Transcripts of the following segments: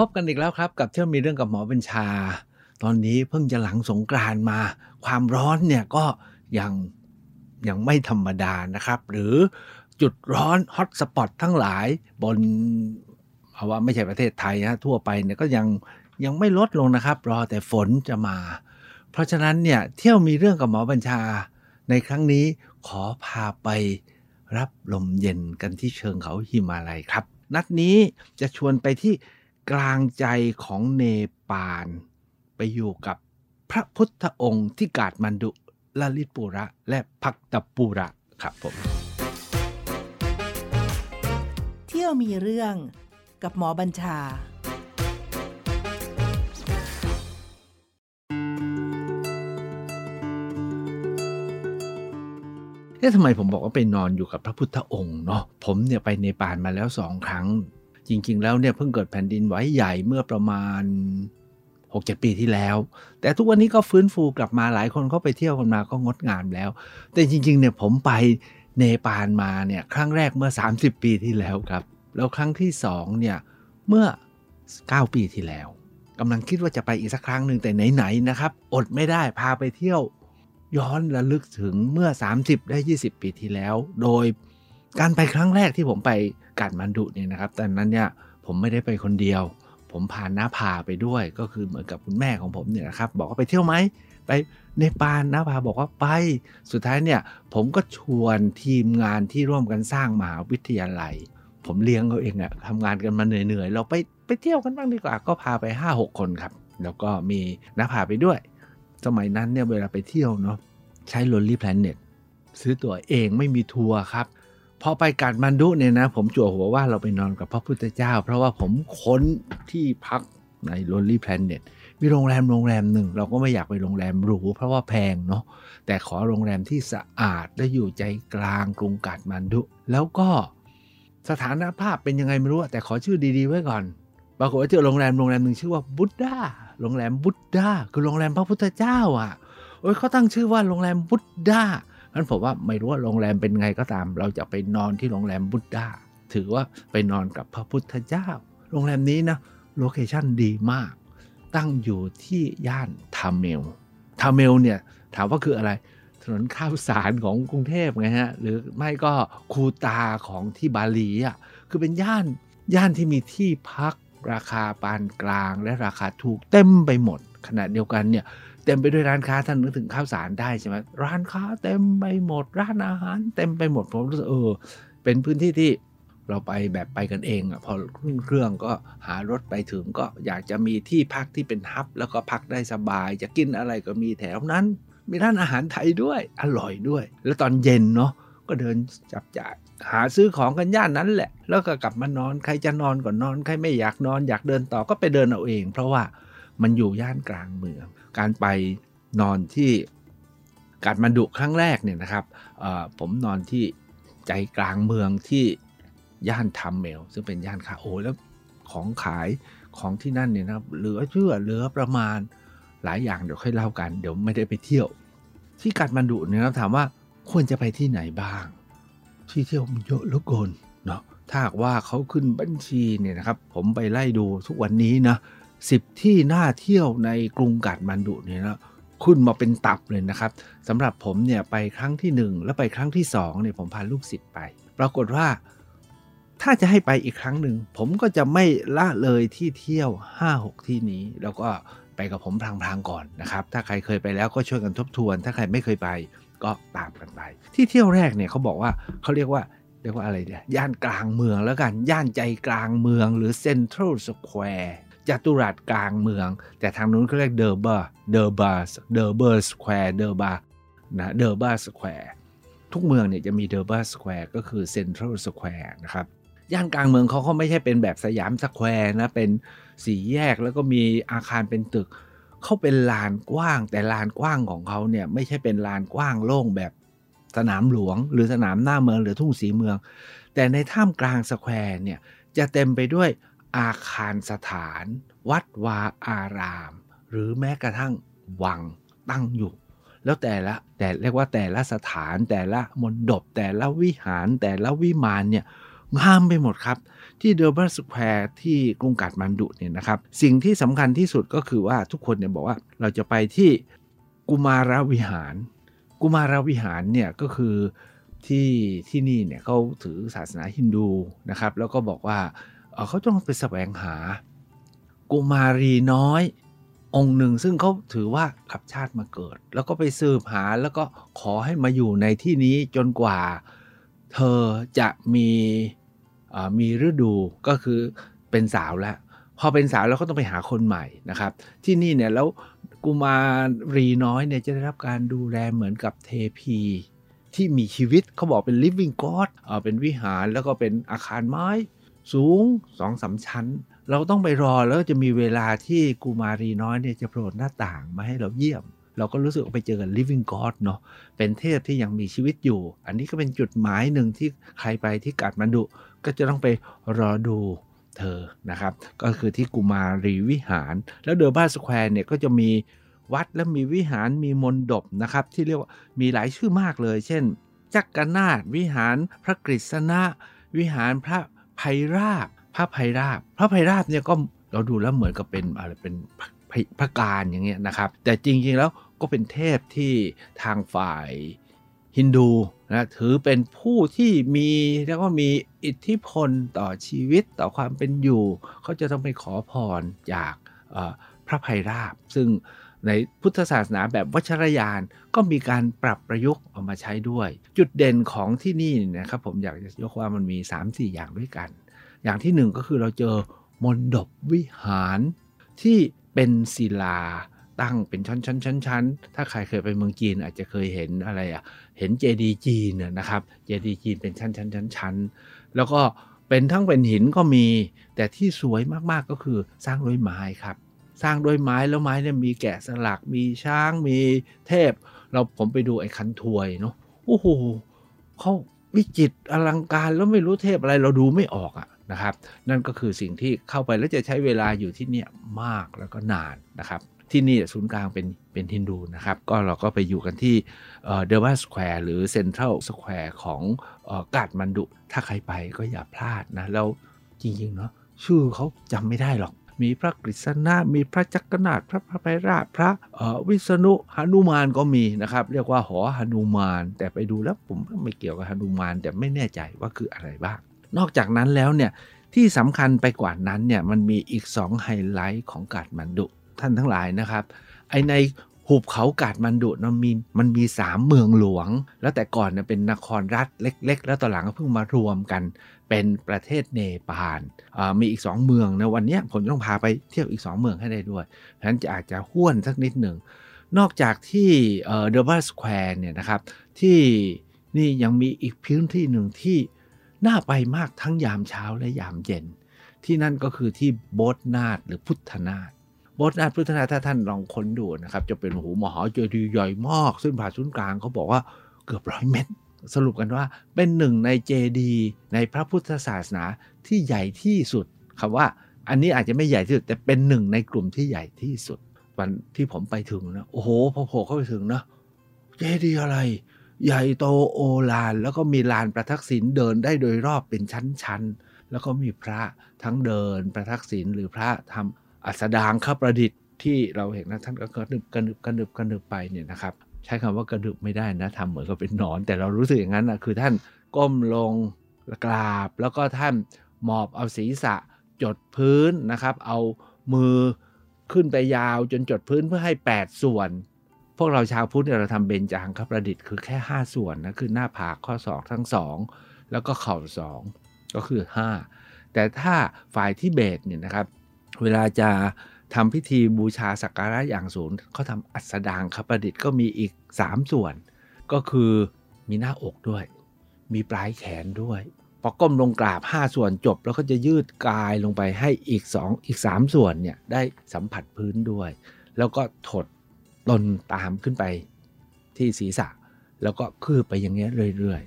พบกันอีกแล้วครับกับเที่ยวมีเรื่องกับหมอบัญชา ตอนนี้เพิ่งจะหลังสงกรานมา ความร้อนเนี่ยก็ยังยังไม่ธรรมดานะครับ หรือจุดร้อนฮอตสปอตทั้งหลายบนเอาว่าไม่ใช่ประเทศไทยฮะทั่วไปเนี่ยก็ยังยังไม่ลดลงนะครับ รอแต่ฝนจะมา เพราะฉะนั้นเนี่ยเที่ยวมีเรื่องกับหมอบัญชา ในครั้งนี้ขอพาไปรับลมเย็นกันที่เชิงเขาหิมาลัยครับ นัดนี้จะชวนไปที่ กลางใจของเนปาล ไปอยู่กับพระพุทธองค์ที่กาดมันดุลลิตปุระ และพักตปุระครับผม เที่ยวมีเรื่องกับหมอบัญชาเอ๊ะทำไมผมบอกว่าไปนอนอยู่กับพระพุทธองค์เนาะผมเนี่ยไปเนปาลมาแล้วสองครั้ง จริง ๆ แล้วเนี่ยเพิ่งเกิดแผ่นดินไหวใหญ่เมื่อประมาณ 6-7 ปีที่แล้ว แต่ทุกวันนี้ก็ฟื้นฟูกลับมาหลายคนเขาไปเที่ยวกันมาก็งดงามแล้ว แต่จริง ๆ เนี่ยผมไปเนปาลมาเนี่ยครั้งแรกเมื่อ 30 ปีที่แล้วครับ แล้วครั้งที่สองเนี่ยเมื่อ 9 ปีที่แล้วกำลังคิดว่าจะไปอีกสักครั้งหนึ่งแต่ไหนๆนะครับ อดไม่ได้พาไปเที่ยวย้อนระลึกถึงเมื่อ 30 ได้ 20 ปีที่แล้ว โดย การไปครั้งแรกที่ผมไปกาดมันดุเนี่ยนะครับตอนนั้นเนี่ยผมไม่ได้ไปคนเดียว ผมพาน้าพาไปด้วย ก็คือเหมือนกับคุณแม่ของผมเนี่ยนะครับบอกว่าไปเที่ยวไหมไปเนปาลน้าพาบอกว่าไป สุดท้ายเนี่ยผมก็ชวนทีมงานที่ร่วมกันสร้างมหาวิทยาลัย ผมเลี้ยงเขาเองอะทำงานกันมาเหนื่อยๆ เราไปไปเที่ยวกันบ้างดีกว่าก็พาไป 5-6 คนครับ แล้วก็มีน้าพาไปด้วย สมัยนั้นเนี่ยเวลาไปเที่ยวเนาะใช้ Lonely Planet ซื้อตั๋วเองไม่มีทัวร์ครับ พอไปกาดมันดุเนี่ยนะ ผมจั่วหัวว่าเราไปนอนกับพระพุทธเจ้า เพราะว่าผมค้นที่พักใน Lonely Planet มีโรงแรมโรงแรมหนึ่ง เราก็ไม่อยากไปโรงแรมหรูเพราะว่าแพงเนาะแต่ขอโรงแรมที่สะอาดและอยู่ใจกลางกรุงกาดมันดุ แล้วก็สถานภาพเป็นยังไงไม่รู้ แต่ขอชื่อดีๆไว้ก่อนปรากฏว่าเจอโรงแรมโรงแรมหนึ่งชื่อว่า Buddha โรงแรม Buddha คือโรงแรมพระพุทธเจ้าอะโอ้ยเขาตั้งชื่อว่าโรงแรม Buddha นั้นผมว่าไม่รู้ว่าโรงแรมเป็นไงก็ตาม เราจะไปนอนที่โรงแรม Buddha ถือว่าไปนอนกับพระพุทธเจ้า โรงแรมนี้นะ location ดีมาก ตั้งอยู่ที่ย่านทาเมลทาเมลเนี่ยถามว่าคืออะไร ถนนข้าวสารของกรุงเทพไงฮะ หรือไม่ก็คูตาของที่บาหลีอะคือเป็นย่านย่านที่มีที่พักราคาปานกลางและราคาถูกเต็มไปหมดขณะเดียวกันเนี่ย เต็มไปด้วยร้านค้าท่านนึกถึงข้าวสารได้ใช่ไหมร้านค้าเต็มไปหมด ร้านอาหาร เต็มไปหมดผมรู้สึกเออ เป็นพื้นที่ที่เราไปแบบไปกันเองอะพอขึ้นเครื่องก็หารถไปถึงก็อยากจะมีที่พักที่เป็นฮับ แล้วก็พักได้สบาย จะกินอะไรก็มีแถวนั้น มีร้านอาหารไทยด้วยอร่อยด้วย แล้วตอนเย็นเนาะก็เดินจับจ่ายหาซื้อของกันย่านนั้นแหละ แล้วก็กลับมานอนใครจะนอนก็นอนใครไม่อยากนอนอยากเดินต่อก็ไปเดินเอาเอง เพราะว่ามันอยู่ย่านกลางเมือง การไปนอนที่กาดมันดุครั้งแรกเนี่ยนะครับผมนอนที่ใจกลางเมืองที่ย่านทัมเมล ซึ่งเป็นย่านคาโอแล้วของขายของที่นั่นเนี่ยนะครับเหลือเชื่อเหลือประมาณหลายอย่างเดี๋ยวค่อยเล่ากัน เดี๋ยวไม่ได้ไปเที่ยว ที่กาดมันดุเนี่ยนะถามว่าควรจะไปที่ไหนบ้าง ที่เที่ยวมันเยอะเหลือเกินเนาะถ้าหากว่าเขาขึ้นบัญชีเนี่ยนะครับ ผมไปไล่ดูทุกวันนี้นะ สิบที่น่าเที่ยวในกรุงกาดมันดุเนี่ยนะขึ้นมาเป็นตับเลยนะครับสำหรับผมเนี่ยไปครั้งที่ 1 แล้วไปครั้งที่2เนี่ยผมพาลูกศิษย์ไป ปรากฏว่าถ้าจะให้ไปอีกครั้งหนึ่ง ผมก็จะไม่ละเลยที่เที่ยว 5-6 ที่นี้ แล้วก็ไปกับผมพลางๆก่อนนะครับ ถ้าใครเคยไปแล้วก็ช่วยกันทบทวน ถ้าใครไม่เคยไปก็ตามกันไปที่เที่ยวแรกเนี่ยเขาบอกว่าเขาเรียกว่าเรียกว่าอะไรเนี่ยย่านกลางเมืองแล้วกัน ย่านใจกลางเมืองหรือ Central Square จัตุรัสกลางเมือง แต่ทางนู้นเขาเรียก Durbar Durbar Durbar Square Durbar นะ Durbar Square ทุกเมืองเนี่ยจะมี Durbar Square ก็คือ Central Square นะครับย่านกลางเมืองเขาเขาไม่ใช่เป็นแบบสยามสแควร์นะ เป็นสี่แยกแล้วก็มีอาคารเป็นตึก เขาเป็นลานกว้าง แต่ลานกว้างของเขาเนี่ยไม่ใช่เป็นลานกว้างโล่งแบบสนามหลวง หรือสนามหน้าเมืองหรือทุ่งสีเมือง แต่ในท่ามกลาง square เนี่ยจะเต็มไปด้วย อาคารสถาน วัดวาอาราม หรือแม้กระทั่งวังตั้งอยู่ แล้วแต่ละแต่เรียกว่าแต่ละสถานแต่ละมณฑปแต่ละวิหารแต่ละวิมานเนี่ยงามไปหมดครับ ที่ Durbar Square ที่กรุงกาฐมาณฑุเนี่ยนะครับ สิ่งที่สำคัญที่สุดก็คือว่าทุกคนเนี่ยบอกว่าเราจะไปที่กุมารวิหาร กุมารวิหารเนี่ยก็คือที่ที่นี่เนี่ยเขาถือศาสนาฮินดูนะครับ แล้วก็บอกว่า เขาต้องไปแสวงหา กุมารีน้อย องค์หนึ่งซึ่งเขาถือว่ากลับชาติมาเกิด แล้วก็ไปสืบหาแล้วก็ขอให้มาอยู่ในที่นี้จนกว่า เธอจะมีมีฤดูก็คือเป็นสาวแล้ว พอเป็นสาวแล้วก็ต้องไปหาคนใหม่นะครับ ที่นี่เนี่ยแล้วกุมารีน้อยเนี่ยจะได้รับการดูแลเหมือนกับเทพีที่มีชีวิตเขาบอกเป็น living god เป็นวิหารแล้วก็เป็นอาคารไม้ สูงสองสาชั้น เราต้องไปรอแล้วจะมีเวลาที่กุมารีน้อยเนี่ยจะโผล่หน้าต่างมาให้เราเยี่ยม เราก็รู้สึกไปเจอกับ living god เนาะเป็นเทพที่ยังมีชีวิตอยู่ อันนี้ก็เป็นจุดหมายหนึ่งที่ใครไปที่กาดมันดุ ก็จะต้องไปรอดูเธอนะครับ ก็คือที่กุมารีวิหาร แล้วเดอร์บ้าสแควร์เนี่ยก็จะมีวัดและมีวิหารมีมนดบนะครับ ที่เรียกว่ามีหลายชื่อมากเลย เช่น จักกนาฏวิหารพระกฤษณะ วิหารพระ ไพราบพระไพราบพระไพราบเนี่ยก็เราดูแล้วเหมือนกับเป็นอะไรเป็นพระการอย่างเงี้ยนะครับ แต่จริงๆแล้วก็เป็นเทพที่ทางฝ่ายฮินดูนะถือเป็นผู้ที่มีเรียกว่ามีอิทธิพลต่อชีวิตต่อความเป็นอยู่ เขาจะต้องไปขอพรจากพระไพราบซึ่ง ในพุทธศาสนาแบบวัชรยานก็มีการปรับประยุกต์ออกมาใช้ด้วย จุดเด่นของที่นี่นะครับผมอยากจะยกว่ามันมี 3-4 อย่างด้วยกัน อย่างที่หนึ่งก็คือเราเจอมนดบวิหารที่เป็นศิลาตั้งเป็นชั้นชั้นชั้นชั้นถ้าใครเคยไปเมืองจีนอาจจะเคยเห็นอะไรอะ เห็นเจดีจีนนะครับเจดีจีนเป็นชั้นชั้นชั้นชั้นแล้วก็เป็นทั้งเป็นหินก็มี แต่ที่สวยมากๆก็คือสร้างด้วยไม้ครับ สร้างด้วยไม้แล้วไม้เนี่ยมีแกะสลักมีช้างมีเทพ เราผมไปดูไอ้คันถวยเนาะโอ้โหเขาวิจิตรอลังการแล้วไม่รู้เทพอะไรเราดูไม่ออกอะนะครับ นั่นก็คือสิ่งที่เข้าไปแล้วจะใช้เวลาอยู่ที่เนี่ยมากแล้วก็นานนะครับที่นี่ศูนย์กลางเป็นเป็นฮินดูนะครับ ก็เราก็ไปอยู่กันที่ Durbar Square หรือ Central Square ของกาฐมาณฑุ ถ้าใครไปก็อย่าพลาดนะ แล้วจริง ๆ เนาะชื่อเขาจำไม่ได้หรอก มีพระกฤษณะ มีพระจักรนาถพระพระไพราพพระวิษณุหนุมานก็มีนะครับ เรียกว่าหอหนุมาน แต่ไปดูแล้วผมไม่เกี่ยวกับหนุมานแต่ไม่แน่ใจว่าคืออะไรบ้าง นอกจากนั้นแล้วเนี่ยที่สำคัญไปกว่านั้นเนี่ยมันมีอีก 2 ไฮไลท์ของกาดมันดุท่านทั้งหลายนะครับไอใน หุบเขากาดมันดุมันมีมันมีสามเมืองหลวง แล้วแต่ก่อนเนี่ยเป็นนครรัฐเล็ก ๆ แล้วต่อหลังก็เพิ่งมารวมกันเป็นประเทศเนปาลมีอีก 2 เมืองในวันนี้ผมต้องพาไปเที่ยวอีก 2 เมืองให้ได้ด้วยฉะนั้นจะอาจจะห้วนสักนิดหนึ่ง นอกจากที่ Durbar Square เนี่ยนะครับที่นี่ยังมีอีกพื้นที่หนึ่งที่น่าไปมากทั้งยามเช้าและยามเย็น ที่นั่นก็คือที่โบดนาถหรือพุทธนาถ โบดนาถพุทธนาถ ถ้าท่านลองค้นดูนะครับ จะเป็นโหมหาเจดีย์ใหญ่มากซึ่งผ่าศูนย์กลางเขาบอกว่าเกือบร้อยเมตร สรุปกันว่าเป็นหนึ่งในเจดีย์ในพระพุทธศาสนาที่ใหญ่ที่สุดคำว่าอันนี้อาจจะไม่ใหญ่ที่สุดแต่เป็นหนึ่งในกลุ่มที่ใหญ่ที่สุด วันที่ผมไปถึงนะโอ้โหพอโผล่เข้าไปถึงนะเจดีย์อะไร ใหญ่โตโอฬารแล้วก็มีลานประทักษิณเดินได้โดยรอบเป็นชั้นๆแล้วก็มีพระทั้งเดินประทักษิณหรือพระทำ อัสดางข้าประดิษฐ์ที่เราเห็นนะท่านก็กระนึบกระนึบกระนึบกระนึบไปเนี่ยนะครับใช้คำว่ากระดึบไม่ได้นะทำเหมือนกับเป็นนอน แต่เรารู้สึกอย่างนั้นนะคือท่านก้มลงกราบ แล้วก็ท่านหมอบเอาศีรษะจดพื้นนะครับ เอามือขึ้นไปยาวจนจดพื้นเพื่อให้ 8 ส่วน พวกเราชาวพุทธเนี่ยเราทำเบญจางคประดิษฐ์คือแค่ 5 ส่วนนะคือหน้าผากข้อศอกทั้งสองแล้วก็เข่าสองก็คือ 5 แต่ถ้าฝ่ายที่เบตเนี่ยนะครับ เวลาจะทำพิธีบูชาสักการะอย่างสูงเขาทำอัสดางคประดิษฐ์ก็มีอีก 3 ส่วน ก็คือมีหน้าอกด้วย มีปลายแขนด้วยพอก้มลงกราบ 5 ส่วนจบ แล้วก็จะยืดกายลงไปให้อีก 2 อีก 3 ส่วนเนี่ยได้สัมผัสพื้นด้วย แล้วก็ถดตนตามขึ้นไปที่ศีรษะ แล้วก็คืบไปอย่างเงี้ยเรื่อย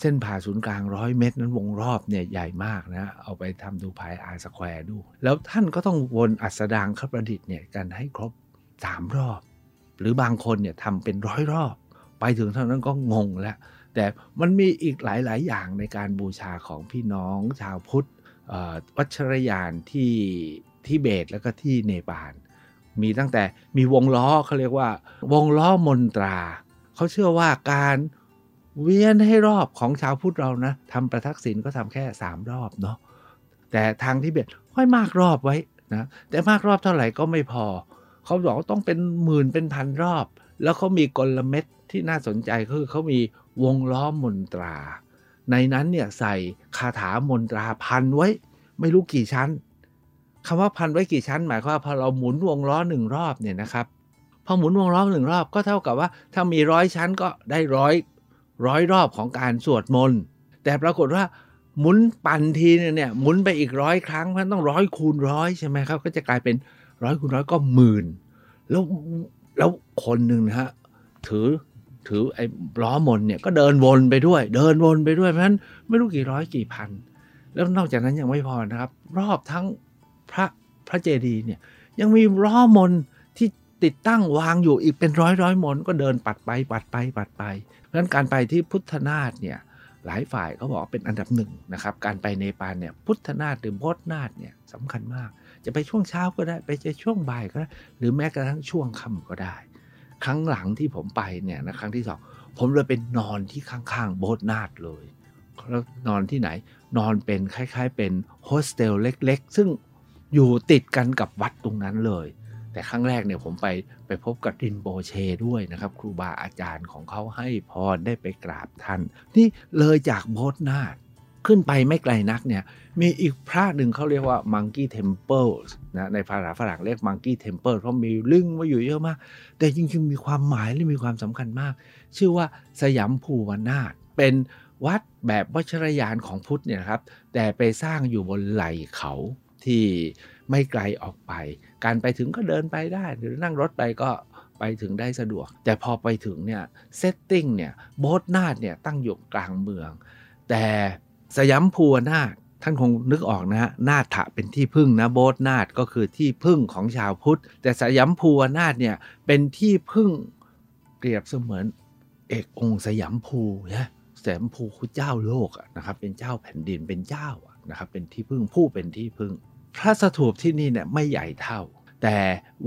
เส้นผ่าศูนย์กลางร้อยเมตร นั้นวงรอบเนี่ยใหญ่มากนะ เอาไปทำดูภายอาร์สแควร์ดู แล้วท่านก็ต้องวนอัสดางขประดิษฐ์เนี่ยกันให้ครบ 3 รอบ หรือบางคนเนี่ยทำเป็นร้อยรอบ ไปถึงเท่านั้นก็งงแล้ว แต่มันมีอีกหลาย ๆ อย่างในการบูชาของพี่น้องชาวพุทธวัชรยานที่ที่เบตแล้วก็ที่เนปาลมีตั้งแต่มีวงล้อเขาเรียกว่า วงล้อมนตรา เขาเชื่อว่าการ เวียนให้รอบของชาวพุทธเรานะทำประทักษิณก็ทำแค่ 3 รอบเนาะแต่ทางที่เบตค่อยมากรอบไว้นะแต่มากรอบเท่าไหร่ก็ไม่พอ เขาบอกต้องเป็นหมื่นเป็นพันรอบ แล้วเขามีกลเม็ดที่น่าสนใจคือเขามีวงล้อมนตรา ในนั้นเนี่ยใส่คาถามนตราพันไว้ ไม่รู้กี่ชั้นคำว่าพันไว้กี่ชั้น หมายความว่าพอเราหมุนวงล้อหนึ่งรอบเนี่ยนะครับพอหมุนวงล้อหนึ่งรอบก็เท่ากับว่า ถ้ามีร้อยชั้นก็ได้ร้อย ร้อยรอบของการสวดมนต์แต่ปรากฏว่าหมุนปั่นทีเนี่ยหมุนไปอีกร้อยครั้งมันต้องร้อยคูณร้อยใช่ไหมครับ ก็จะกลายเป็นร้อยคูณร้อยก็หมื่น แล้วแล้วคนหนึ่งนะฮะถือถือไอ้ล้อมนเนี่ยก็เดินวนไปด้วย เดินวนไปด้วยเพราะฉะนั้นไม่รู้กี่ร้อยกี่พัน แล้วนอกจากนั้นยังไม่พอนะครับ รอบทั้งพระพระเจดีย์เนี่ยยังมีล้อมน์ ติดตั้งวางอยู่อีกเป็นร้อยร้อยมนก็เดินปัดไปปัดไปปัดไป เพราะฉะนั้นการไปที่พุทธนาฏเนี่ยหลายฝ่ายเขาบอกเป็นอันดับหนึ่งนะครับ การไปเนปาลเนี่ยพุทธนาฏหรือโบสนาฏเนี่ยสำคัญมาก จะไปช่วงเช้าก็ได้ไปจะช่วงบ่ายก็ได้หรือแม้กระทั่งช่วงค่าก็ได้ ครั้งหลังที่ผมไปเนี่ยนะครั้งที่สองผมเลยเป็นนอนที่ข้างๆโบสนาฏเลยแล้วนอนที่ไหน นอนเป็นคล้าย ๆ เป็นโฮสเทลเล็ก ๆ ซึ่งอยู่ติดกันกับวัดตรงนั้นเลย แต่ครั้งแรกเนี่ยผมไปไปพบกับดินโบเชด้วยนะครับ ครูบาอาจารย์ของเขาให้พรได้ไปกราบท่าน นี่เลยจากโบสนาดขึ้นไปไม่ไกลนักเนี่ยมีอีกพระหนึ่งเขาเรียกว่า Monkey Temple นะในภาษาฝรั่งเรียก Monkey Temple เพราะมีลึงมาอยู่เยอะมาก แต่จริงๆมีความหมายและมีความสำคัญมาก ชื่อว่าสยามภูวนาถเป็นวัดแบบวัชรยานของพุทธเนี่ยครับ แต่ไปสร้างอยู่บนไหล่เขาที่ไม่ไกลออกไป การไปถึงก็เดินไปได้ หรือนั่งรถไปก็ไปถึงได้สะดวก แต่พอไปถึงเนี่ย setting เนี่ยโบดนาถเนี่ยตั้งอยู่กลางเมือง แต่สยัมภูนาถท่านคงนึกออกนะฮะนาถะเป็นที่พึ่งนะโบดนาถก็คือที่พึ่งของชาวพุทธ แต่สยัมภูนาถเนี่ยเป็นที่พึ่งเปรียบเสมือนเอกองค์สยัมภูนะสยัมภูคือเจ้าโลกนะครับเป็นเจ้าแผ่นดินเป็นเจ้านะครับเป็นที่พึ่งผู้เป็นที่พึ่ง พระสถูปที่นี่เนี่ยไม่ใหญ่เท่า แต่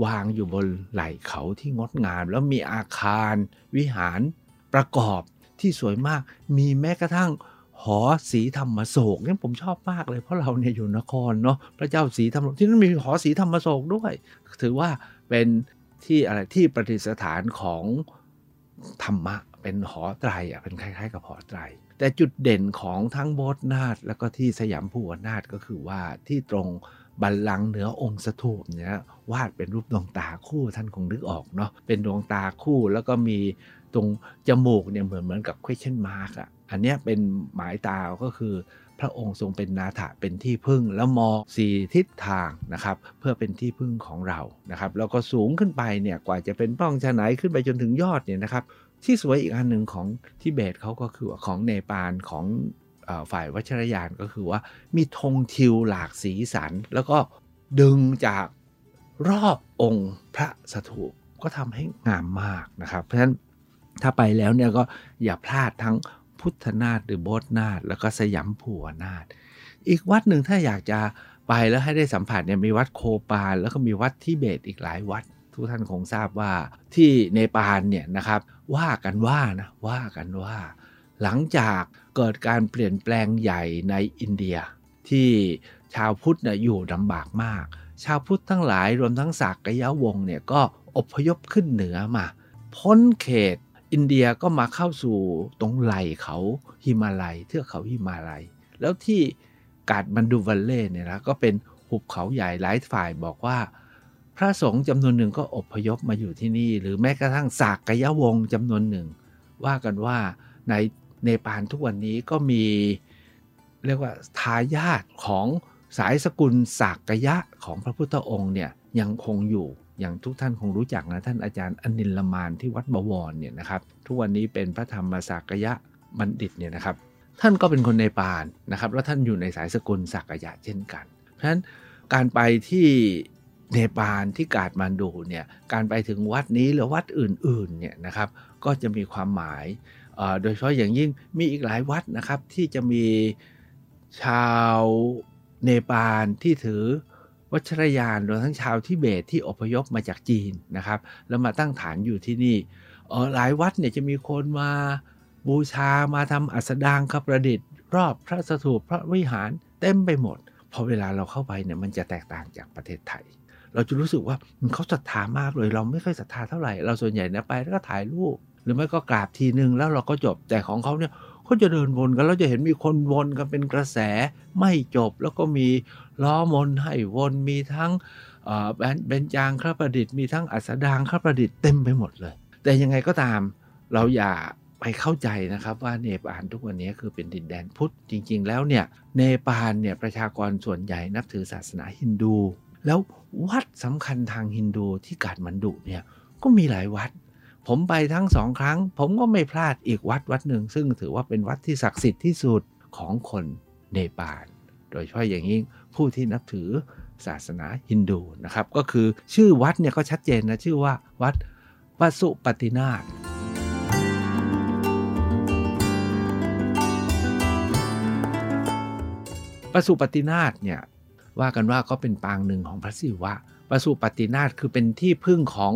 วางอยู่บนไหล่เขาที่งดงาม แล้วมีอาคารวิหารประกอบที่สวยมาก มีแม้กระทั่งหอสีธรรมโศกนี่ผมชอบมากเลยเพราะเราเนี่ยอยู่นครเนาะพระเจ้าสีธรรมที่นั่นมีหอสีธรรมโศกด้วย ถือว่าเป็นที่อะไรที่ประดิษฐานของธรรมะ เป็นหอไตรอะเป็นคล้าย ๆ กับหอไตร แต่จุดเด่นของทั้งโบสนาฏแล้วก็ที่สยามภูวนาถก็คือว่าที่ตรงบัลลังก์เหนือองค์สถูปเนี่ยวาดเป็นรูปดวงตาคู่ท่านคงนึกออกเนาะเป็นดวงตาคู่แล้วก็มีตรงจมูกเนี่ยเหมือนเหมือนกับ question mark อะอันนี้เป็นหมายตาก็คือพระองค์ทรงเป็นนาถะเป็นที่พึ่งแล้วมองสี่ทิศทางนะครับเพื่อเป็นที่พึ่งของเรานะครับแล้วก็สูงขึ้นไปเนี่ยกว่าจะเป็นป้องชะไหนขึ้นไปจนถึงยอดเนี่ยนะครับ ที่สวยอีกอันหนึ่งของทิเบตเขาก็คือของเนปาลของฝ่ายวัชรยานก็คือว่ามีธงทิวหลากสีสัน แล้วก็ดึงจากรอบองค์พระสถูปก็ทำให้งามมากนะครับ เพราะฉะนั้นถ้าไปแล้วเนี่ยก็อย่าพลาดทั้งพุทธนาถหรือโบสนาถแล้วก็สยามผัวนาถอีกวัดหนึ่งถ้าอยากจะไปแล้วให้ได้สัมผัสเนี่ยมีวัดโคปาลแล้วก็มีวัดทิเบตอีกหลายวัด ทุกท่านคงทราบว่าที่เนปาลเนี่ยนะครับว่ากันว่านะว่ากันว่า หลังจากเกิดการเปลี่ยนแปลงใหญ่ในอินเดีย ที่ชาวพุทธเนี่ยอยู่ลำบากมาก ชาวพุทธทั้งหลายรวมทั้งศักยาวงเนี่ยก็อพยพขึ้นเหนือมา พ้นเขตอินเดียก็มาเข้าสู่ตรงไหลเขาฮิมาลัยเทือกเขาฮิมาลัย แล้วที่กาดมันดูวัลเล่เนี่ยนะก็เป็นหุบเขาใหญ่หลายฝ่ายบอกว่า พระสงฆ์จำนวนหนึ่งก็อพยพมาอยู่ที่นี่ หรือแม้กระทั่งสากกยวงจำนวนหนึ่ง ว่ากันว่าในเนปาลทุกวันนี้ก็มีเรียกว่าทายาทของสายสกุลสากกยะของพระพุทธองค์เนี่ยยังคงอยู่อย่างทุกท่านคงรู้จักนะท่านอาจารย์อนิลมานที่วัดบวรเนี่ยนะครับ ทุกวันนี้เป็นพระธรรมสากยะบัณฑิตเนี่ยนะครับ ท่านก็เป็นคนในปานนะครับ แล้วท่านอยู่ในสายสกุลสากยะเช่นกัน เพราะฉะนั้นการไปที่ เนปาลที่กาดมันดูเนี่ยการไปถึงวัดนี้หรือวัดอื่นๆเนี่ยนะครับก็จะมีความหมาย โดยเฉพาะอย่างยิ่งมีอีกหลายวัดนะครับที่จะมีชาวเนปาลที่ถือวัชรยานรวมทั้งชาวทิเบตที่อพยพมาจากจีนนะครับแล้วมาตั้งฐานอยู่ที่นี่หลายวัดเนี่ยจะมีคนมาบูชามาทำอัสดางคประดิษฐ์ รอบพระสถูปพระวิหารเต็มไปหมด พอเวลาเราเข้าไปเนี่ยมันจะแตกต่างจากประเทศไทย เราจะรู้สึกว่าเขาศรัทธามากเลย เราไม่ค่อยศรัทธาเท่าไหร่ เราส่วนใหญ่เนี่ยไปแล้วก็ถ่ายรูปหรือไม่ก็กราบทีนึงแล้วเราก็จบแต่ของเขาเนี่ยเขาจะเดินวนกันเราจะเห็นมีคนวนกันเป็นกระแสไม่จบ แล้วก็มีล้อมนให้วนมีทั้งเบญจางครประดิษฐ์มีทั้งอัสดางครประดิษฐ์เต็มไปหมดเลย แต่ยังไงก็ตามเราอย่าไปเข้าใจนะครับว่าเนปาลทุกวันนี้คือเป็นดินแดนพุทธจริง ๆ แล้วเนี่ยเนปาลเนี่ยประชากรส่วนใหญ่นับถือศาสนาฮินดู แล้ววัดสำคัญทางฮินดูที่กาดมันดุเนี่ยก็มีหลายวัด ผมไปทั้งสองครั้ง ผมก็ไม่พลาดอีกวัดวัดหนึ่ง ซึ่งถือว่าเป็นวัดที่ศักดิ์สิทธิ์ที่สุดของคนเนปาลโดยเฉพาะอย่างยิ่งผู้ที่นับถือศาสนาฮินดูนะครับ ก็คือชื่อวัดเนี่ยก็ชัดเจนนะชื่อว่าวัดปสุปตินาถปสุปตินาถเนี่ย ว่ากันว่าก็เป็นปางหนึ่งของพระศิวะปสุปตินาถคือเป็นที่พึ่งของ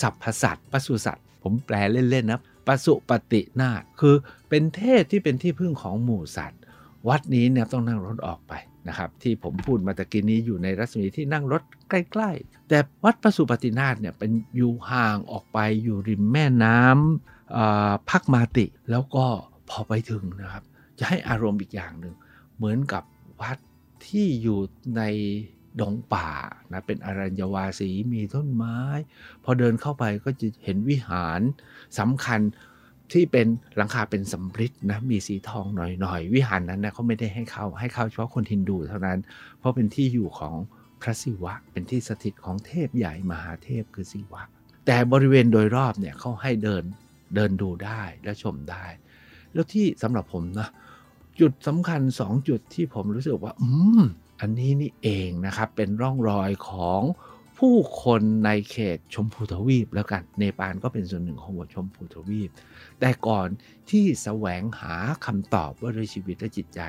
สัพพสัตว์ปศุสัตว์ผมแปลเล่นๆนะปสุปฏินาถคือเป็นเทพที่เป็นที่พึ่งของหมู่สัตว์ วัดนี้เนี่ยต้องนั่งรถออกไปนะครับ ที่ผมพูดมาตะกี้นี้อยู่ในรัศมีที่นั่งรถใกล้ ๆ แต่วัดปสุปฏินาถเนี่ยเป็นอยู่ห่างออกไปอยู่ริมแม่น้ำพักมาติ แล้วก็พอไปถึงนะครับ จะให้อารมณ์อีกอย่างหนึ่งเหมือนกับวัด ที่อยู่ในดงป่านะเป็นอรัญญวาสีมีต้นไม้ พอเดินเข้าไปก็จะเห็นวิหารสำคัญที่เป็นหลังคาเป็นสำริดนะมีสีทองหน่อยๆ วิหารนั้นนะเขาไม่ได้ให้เข้าให้เข้าเฉพาะคนฮินดูเท่านั้น เพราะเป็นที่อยู่ของพระศิวะ เป็นที่สถิตของเทพใหญ่มหาเทพคือศิวะ แต่บริเวณโดยรอบเนี่ยเขาให้เดินเดินดูได้และชมได้ แล้วที่สำหรับผมนะ จุดสำคัญสองจุดที่ผมรู้สึกว่า อืม อันนี้นี่เองนะครับ เป็นร่องรอยของผู้คนในเขตชมพูทวีปแล้วกันเนปาลก็เป็นส่วนหนึ่งของหัวชมพูทวีป แต่ก่อนที่แสวงหาคำตอบว่าด้วยชีวิตและจิตใจ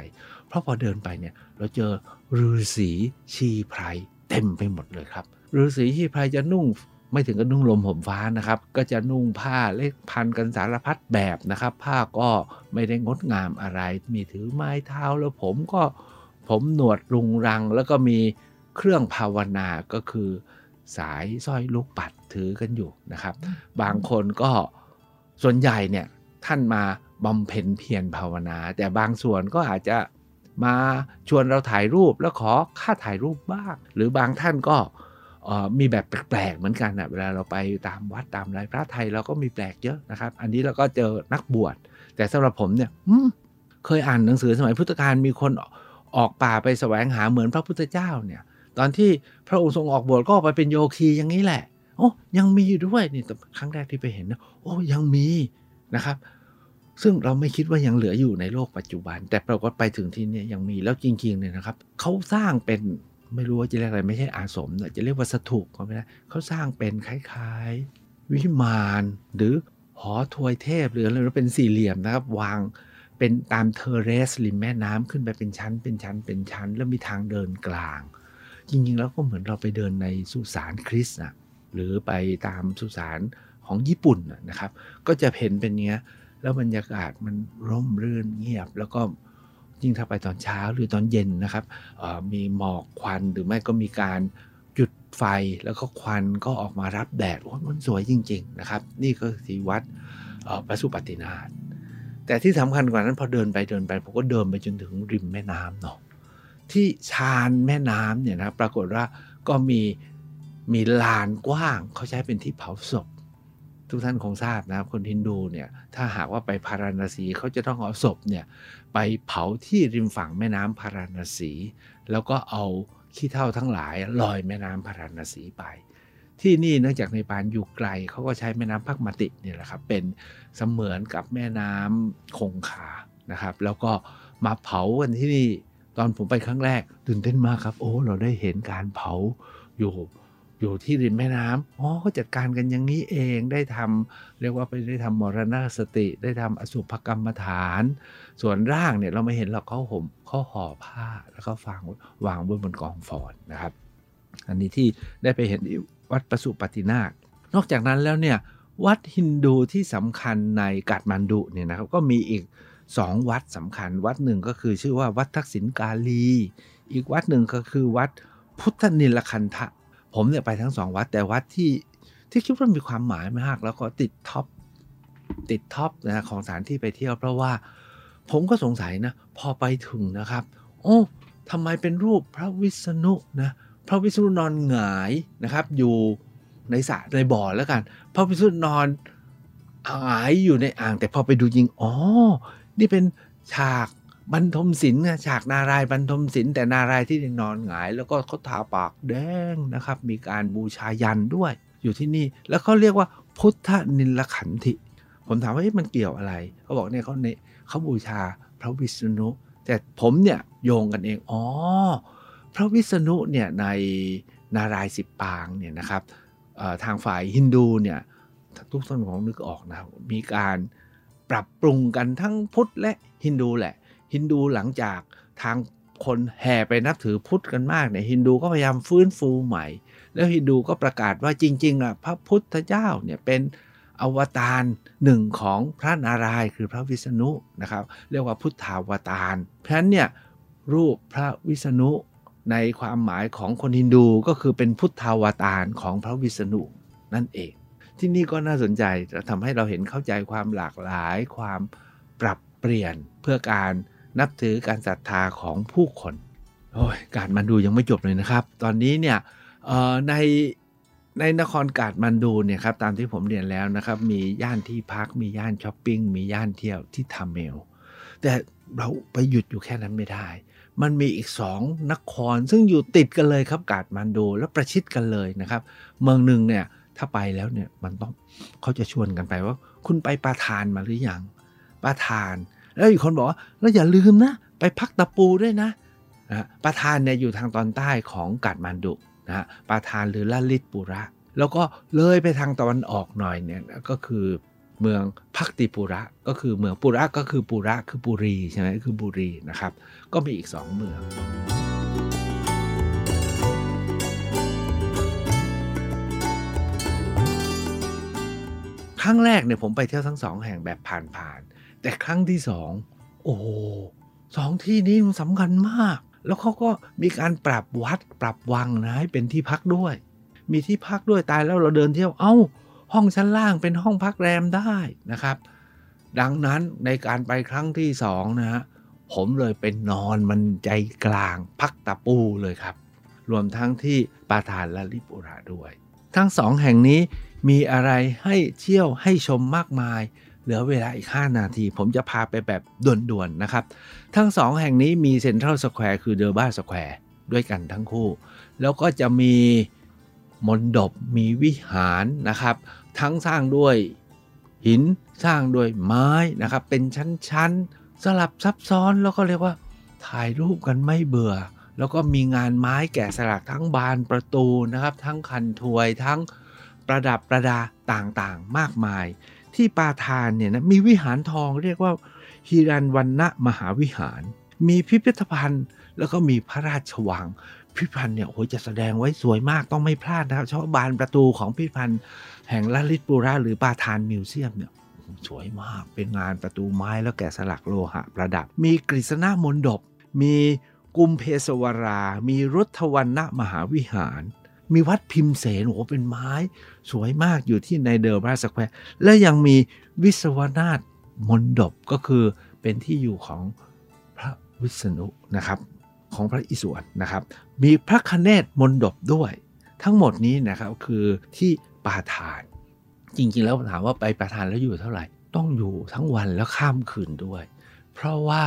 เพราะพอเดินไปเนี่ยเราเจอฤาษีชีไพรเต็มไปหมดเลยครับฤาษีชีไพรจะนุ่ง ไม่ถึงกับนุ่งลมผมฟ้านะครับ ก็จะนุ่งผ้าเล็กพันกันสารพัดแบบนะครับ ผ้าก็ไม่ได้งดงามอะไร มีถือไม้เท้าแล้วผมก็ผมหนวดรุงรัง แล้วก็มีเครื่องภาวนาก็คือ สายสร้อยลูกปัดถือกันอยู่นะครับ บางคนก็ส่วนใหญ่เนี่ยท่านมาบำเพ็ญเพียรภาวนา แต่บางส่วนก็อาจจะมาชวนเราถ่ายรูปแล้วขอค่าถ่ายรูปบ้าง หรือบางท่านก็ มีแบบแปลกๆเหมือนกันนะเวลาเราไปตามวัดตามไรพระไทยเราก็มีแปลกเยอะนะครับ อันนี้เราก็เจอนักบวช แต่สำหรับผมเนี่ยเคยอ่านหนังสือสมัยพุทธกาลมีคนออกป่าไปแสวงหาเหมือนพระพุทธเจ้าเนี่ย ตอนที่พระองค์ทรงออกบวชก็ไปเป็นโยคีอย่างนี้แหละ โอ้ยังมีอยู่ด้วยนี่ครั้งแรกที่ไปเห็นนะโอ้ยังมีนะครับ ซึ่งเราไม่คิดว่ายังเหลืออยู่ในโลกปัจจุบัน แต่ปรากฏไปถึงที่นี่ยังมีแล้วจริงๆเนี่ยนะครับเขาสร้างเป็น ไม่รู้ว่าจะเรียกอะไรไม่ใช่อาสมนะจะเรียกว่าสถูปก็ไม่ได้เขาสร้างเป็นคล้ายๆ วิมานหรือหอถวยเทพหรืออะไรเป็นสี่เหลี่ยมนะครับ วางเป็นตามเทเรสริมแม่น้ำขึ้นไปเป็นชั้น เป็นชั้นเป็นชั้น แล้วมีทางเดินกลาง จริงๆ แล้วก็เหมือนเราไปเดินในสุสานคริสต์นะหรือไปตามสุสานของญี่ปุ่นนะครับ ก็จะเห็นเป็นเนี้ยแล้วบรรยากาศมันร่มรื่นเงียบ แล้วก็ ยิ่งถ้าไปตอนเช้าหรือตอนเย็นนะครับมีหมอกควันหรือไม่ก็มีการจุดไฟแล้วก็ควันก็ออกมารับแดดมันสวยจริง ๆ นะครับ นี่ก็สีวัดพระสุปฏินาถแต่ที่สำคัญกว่านั้นพอเดินไปเดินไปผมก็เดินไปจนถึงริมแม่น้ำเนาะที่ชานแม่น้ำเนี่ยนะปรากฏว่าก็มีมีลานกว้างเขาใช้เป็นที่เผาศพ ทุกท่านคงทราบนะคนฮินดูเนี่ยถ้าหากว่าไปพาราณสีเขาจะต้องเอาศพเนี่ย ไปเผาที่ริมฝั่งแม่น้ำพาราณสี แล้วก็เอาขี้เท่าทั้งหลายลอยแม่น้ำพาราณสีไป ที่นี่เนื่องจากในปานอยู่ไกลเขาก็ใช้แม่น้ำพักมาติเนี่ยแหละครับเป็นเสมือนกับแม่น้ำคงคานะครับ แล้วก็มาเผากันที่นี่ตอนผมไปครั้งแรกตื่นเต้นมากครับ โอ้เราได้เห็นการเผาอยู่ อยู่ที่ริมแม่น้ำอ๋อเขาจัดการกันอย่างนี้เองได้ทำเรียกว่าไปได้ทำมรณสติ ได้ทำอสุภกรรมฐาน ส่วนร่างเนี่ยเราไม่เห็นหรอกเขาห่มเขาห่อผ้าแล้วก็ฟังวางบนบนกองฟอนนะครับ อันนี้ที่ได้ไปเห็นวัดประสุปฏินาคนอกจากนั้นแล้วเนี่ยวัดฮินดูที่สำคัญในกาดมันดุเนี่ยนะครับก็มีอีกสองวัดสำคัญ วัดหนึ่งก็คือชื่อว่าวัดทักษิณกาลี อีกวัดหนึ่งก็คือวัดพุทธนิลคันธะ ผมเนี่ยไปทั้งสองวัด แต่วัดที่ที่คิดว่ามีความหมายมาก แล้วก็ติดท็อปติดท็อปนะของสถานที่ไปเที่ยวเพราะว่าผมก็สงสัยนะ พอไปถึงนะครับ โอ้ทำไมเป็นรูปพระวิษณุนะพระวิษณุนอนหงายนะครับ อยู่ในสระในบ่อแล้วกัน พระวิษณุนอนหงายอยู่ในอ่าง แต่พอไปดูจริงอ๋อนี่เป็นฉาก บรรทมศิลป์ฉากนารายบรรทมศิลป์แต่นารายที่นอนหงาย แล้วก็เขาทาปากแดงนะครับ มีการบูชายันด้วย อยู่ที่นี่แล้วเขาเรียกว่าพุทธนิลขันธิ ผมถามว่ามันเกี่ยวอะไร เขาบอกเนี่ยเขาเนี่ยเขาบูชาพระวิษณุ แต่ผมเนี่ยโยงกันเองอ๋อพระวิษณุเนี่ยในนารายสิบปางเนี่ยนะครับทางฝ่ายฮินดูเนี่ยทุกท่านของนึกออกนะมีการปรับปรุงกันทั้งพุทธและฮินดูแหละ ฮินดูหลังจากทางคนแห่ไปนับถือพุทธกันมากเนี่ยฮินดูก็พยายามฟื้นฟูใหม่ แล้วฮินดูก็ประกาศว่าจริงๆอะพระพุทธเจ้าเนี่ยเป็นอวตารหนึ่งของพระนารายณ์คือพระวิษณุนะครับ เรียกว่าพุทธาวตารเพราะฉะนั้นเนี่ยรูปพระวิษณุในความหมายของคนฮินดูก็คือเป็นพุทธาวตารของพระวิษณุนั่นเอง ที่นี่ก็น่าสนใจทำให้เราเห็นเข้าใจความหลากหลาย ความปรับเปลี่ยนเพื่อการ นับถือการศรัทธาของผู้คนโอ้ยการมันดูยังไม่จบเลยนะครับ ตอนนี้เนี่ยในในนครกาดมันดูเนี่ยครับตามที่ผมเรียนแล้วนะครับ มีย่านที่พักมีย่านช้อปปิ้งมีย่านเที่ยวที่ทำเมล แต่เราไปหยุดอยู่แค่นั้นไม่ได้ มันมีอีกสองนครซึ่งอยู่ติดกันเลยครับกาดมันดูแล้วประชิดกันเลยนะครับ เมืองหนึ่งเนี่ยถ้าไปแล้วเนี่ยมันต้องเขาจะชวนกันไปว่า คุณไปปาทานมาหรือยังปาทาน แล้วอีกคนบอกว่าแล้วอย่าลืมนะ ไปพักตะปูด้วยนะนะปาทานเนี่ยอยู่ทางตอนใต้ของกาดมันดุนะฮะปาทานหรือลาลิตปุระ แล้วก็เลยไปทางตะวันออกหน่อยเนี่ยก็คือเมืองพักติปุระก็คือเมืองปุระก็คือปุระคือปุรีใช่ไหมคือบุรีนะครับ ก็มีอีกสองเมือง ครั้งแรกเนี่ยผมไปเที่ยวทั้งสองแห่งแบบผ่าน แต่ครั้งที่สองโอ้สองที่นี้มันสำคัญมาก แล้วเขาก็มีการปรับวัดปรับวังนะให้เป็นที่พักด้วย มีที่พักด้วยตายแล้วเราเดินเที่ยวเอา้า ห้องชั้นล่างเป็นห้องพักแรมได้นะครับ ดังนั้นในการไปครั้งที่สองนะฮะผมเลยเป็นนอนมันใจกลางพักตะปูเลยครับ รวมทั้งที่ปาทันและลลิตปุระด้วย ทั้งสองแห่งนี้มีอะไรให้เที่ยวให้ชมมากมาย เหลือเวลาอีก 5 นาที ผมจะพาไปแบบด่วนๆนะครับ ทั้งสองแห่งนี้มี Central Square คือ Durbar Square ด้วยกันทั้งคู่ แล้วก็จะมีมณฑปมีวิหารนะครับ ทั้งสร้างด้วยหินสร้างด้วยไม้นะครับ เป็นชั้นๆ สลับซับซ้อนแล้วก็เรียกว่าถ่ายรูปกันไม่เบื่อ แล้วก็มีงานไม้แกะสลักทั้งบานประตูนะครับ ทั้งคันถวยทั้งประดับประดาต่างๆ มากมาย ที่ปาทานเนี่ยนะมีวิหารทองเรียกว่าฮิรันวันณะมหาวิหาร มีพิพิธภัณฑ์ แล้วก็มีพระราชวัง พิพิธภัณฑ์เนี่ยโอ้ยจะแสดงไว้สวยมากต้องไม่พลาดนะครับเฉพาะบานประตูของพิพิธภัณฑ์ แห่งลลิตปุระหรือปาทานมิวเซียมเนี่ยสวยมากเป็นงานประตูไม้แล้วแกะสลักโลหะประดับ มีกฤษณมนดบมีกุมเพสวรา มีรุทวันณะมหาวิหาร มีวัดพิมเสนโอ้เป็นไม้ สวยมากอยู่ที่ในเดอร์บราสแควร์และยังมีวิศวนาถมนดบก็คือเป็นที่อยู่ของพระวิษณุนะครับของพระอิศวรนะครับ มีพระคเนศมนดบด้วย ทั้งหมดนี้นะครับคือที่ปาทาน จริงๆแล้วถามว่าไปปาทานแล้วอยู่เท่าไหร่ ต้องอยู่ทั้งวันแล้วข้ามคืนด้วย เพราะว่า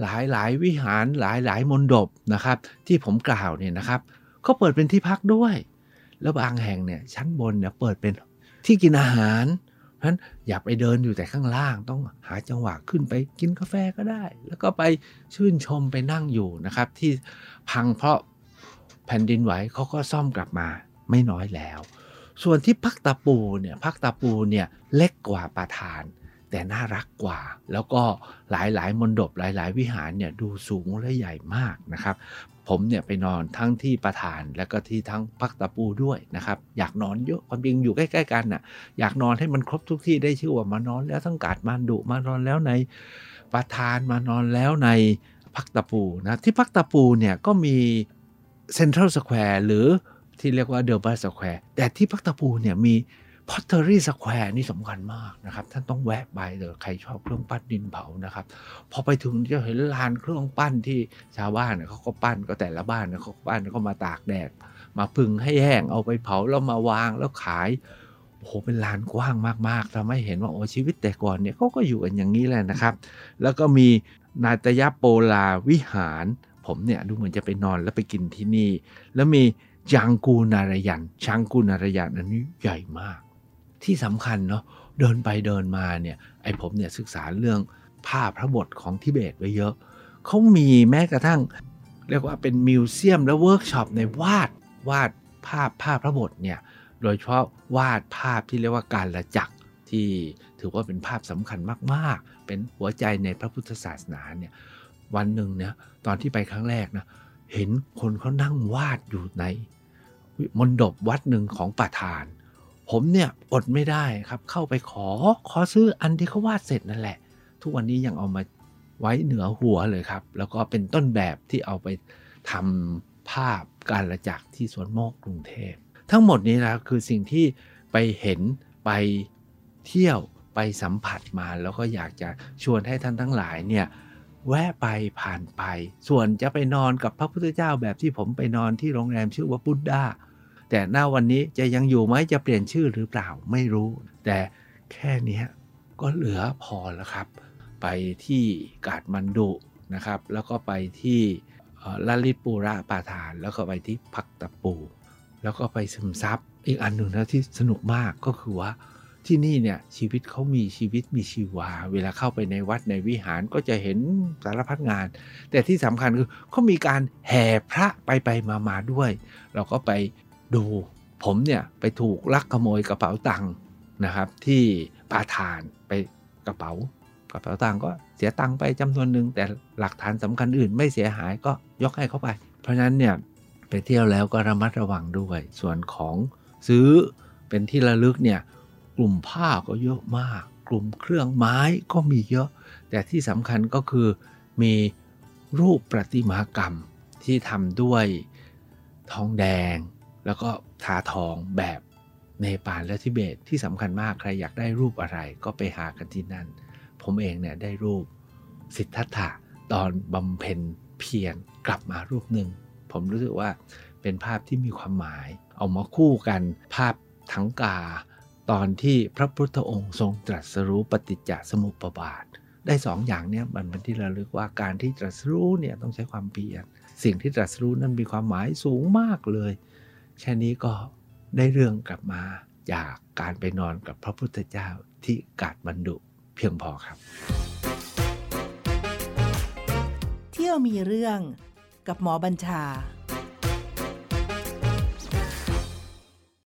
หลายหลายวิหารหลายหลายมนดบนะครับ ที่ผมกล่าวเนี่ยนะครับ ก็เปิดเป็นที่พักด้วย แล้วบางแห่งเนี่ยชั้นบนเนี่ยเปิดเป็นที่กินอาหารเพราะฉะนั้นอย่าไปเดินอยู่แต่ข้างล่าง ต้องหาจังหวะขึ้นไปกินกาแฟก็ได้ แล้วก็ไปชื่นชมไปนั่งอยู่นะครับ ที่พังเพราะแผ่นดินไหวเขาก็ซ่อมกลับมาไม่น้อยแล้ว ส่วนที่พักตะปูเนี่ยพักตะปูเนี่ยเล็กกว่าปาทาน แต่น่ารักกว่า แล้วก็หลายๆมณฑปหลาย ๆ วิหารเนี่ยดูสูงและใหญ่มากนะครับ ผมเนี่ยไปนอนทั้งที่ประธานและก็ที่ทั้งพักตะปูด้วยนะครับ อยากนอนเยอะความจริงอยู่ใกล้ ๆ กันน่ะอยากนอนให้มันครบทุกที่ได้ชื่อว่ามานอนแล้วทั้งกาดมานดุมานอนแล้วในปาทันมานอนแล้วในภักตะปูร์นะที่ภักตะปูร์เนี่ยก็มี Central Square หรือที่เรียกว่า Durbar Square แต่ที่ภักตะปูร์เนี่ยมี Pottery Square นี่สำคัญมากนะครับ ท่านต้องแวะไปเลยใครชอบเครื่องปั้นดินเผานะครับ พอไปถึงจะเห็นลานเครื่องปั้นที่ชาวบ้านเขาก็ปั้นก็แต่ละบ้านเขาปั้นก็มาตากแดดมาผึ่งให้แห้งเอาไปเผาแล้วมาวางแล้วขายโอ้โหเป็นลานกว้างมากๆทำให้เห็นว่าโอ้ชีวิตแต่ก่อนเนี่ยเขาก็อยู่กันอย่างนี้แหละนะครับ แล้วก็มีนยาตโปลาวิหาร ผมเนี่ยดูเหมือนจะไปนอนแล้วไปกินที่นี่ แล้วมีจังกูนารายันชังกูนารายันอันนี้ใหญ่มาก ที่สำคัญเนาะเดินไปเดินมาเนี่ยไอผมเนี่ยศึกษาเรื่องผ้าพระบฏของทิเบตไว้เยอะ เขามีแม้กระทั่ง เรียกว่าเป็น museum และเวิร์กช็อปในวาดวาดภาพภาพพระบทเนี่ยโดยเฉพาะวาดภาพที่เรียกว่าการละจักรที่ถือว่าเป็นภาพสำคัญมากๆ เป็นหัวใจในพระพุทธศาสนาเนี่ยวันหนึ่งเนี่ยตอนที่ไปครั้งแรกนะเห็นคนเขานั่งวาดอยู่ในมณฑปวัดหนึ่งของป่าทาน ผมเนี่ยอดไม่ได้ครับเข้าไปขอขอซื้ออันที่เขาวาดเสร็จนั่นแหละ ทุกวันนี้ยังเอามาไว้เหนือหัวเลยครับ แล้วก็เป็นต้นแบบที่เอาไปทำภาพการละจักรที่สวนโมกกรุงเทพ ทั้งหมดนี้นะคือสิ่งที่ไปเห็นไปเที่ยวไปสัมผัสมาแล้วก็อยากจะชวนให้ท่านทั้งหลายเนี่ยแวะไปผ่านไป ส่วนจะไปนอนกับพระพุทธเจ้าแบบที่ผมไปนอนที่โรงแรมชื่อว่าบุดดา แต่หน้าวันนี้จะยังอยู่ไหมจะเปลี่ยนชื่อหรือเปล่าไม่รู้ แต่แค่นี้ก็เหลือพอแล้วครับ ไปที่กาดมันดุนะครับ แล้วก็ไปที่ลลิปูระปาทาน แล้วก็ไปที่พักตะปู แล้วก็ไปซึมซับอีกอันหนึ่งนะที่สนุกมากก็คือว่าที่นี่เนี่ยชีวิตเขามีชีวิตมีชีวา เวลาเข้าไปในวัดในวิหารก็จะเห็นสารพัดงาน แต่ที่สำคัญคือเขามีการแห่พระไปไปมามาด้วย เราก็ไป ดูผมเนี่ยไปถูกลักขโมยกระเป๋าตังค์นะครับที่ปาทานไปกระเป๋ากระเป๋าตังค์ก็เสียตังค์ไปจำนวนหนึ่งแต่หลักฐานสำคัญอื่นไม่เสียหายก็ยกให้เขาไป เพราะฉะนั้นเนี่ยไปเที่ยวแล้วก็ระมัดระวังด้วย ส่วนของซื้อเป็นที่ระลึกเนี่ยกลุ่มผ้าก็เยอะมาก กลุ่มเครื่องไม้ก็มีเยอะ แต่ที่สำคัญก็คือมีรูปประติมากรรมที่ทำด้วยทองแดง แล้วก็ทาทองแบบเนปาลและทิเบตที่สำคัญมากใครอยากได้รูปอะไรก็ไปหากันที่นั่น ผมเองเนี่ยได้รูปสิทธัตถะตอนบำเพ็ญเพียรกลับมารูปหนึ่ง ผมรู้สึกว่าเป็นภาพที่มีความหมาย เอามาคู่กันภาพทั้งกา ตอนที่พระพุทธองค์ทรงตรัสรู้ปฏิจจสมุปบาท ได้สองอย่างเนี่ยมันเป็นที่ระลึกว่าการที่ตรัสรู้เนี่ยต้องใช้ความเพียรสิ่งที่ตรัสรู้นั้นมีความหมายสูงมากเลย แค่นี้ก็ได้เรื่องกลับมาจากการไปนอนกับพระพุทธเจ้าที่กาดบรรดุเพียงพอครับ เที่ยวมีเรื่องกับหมอบัญชา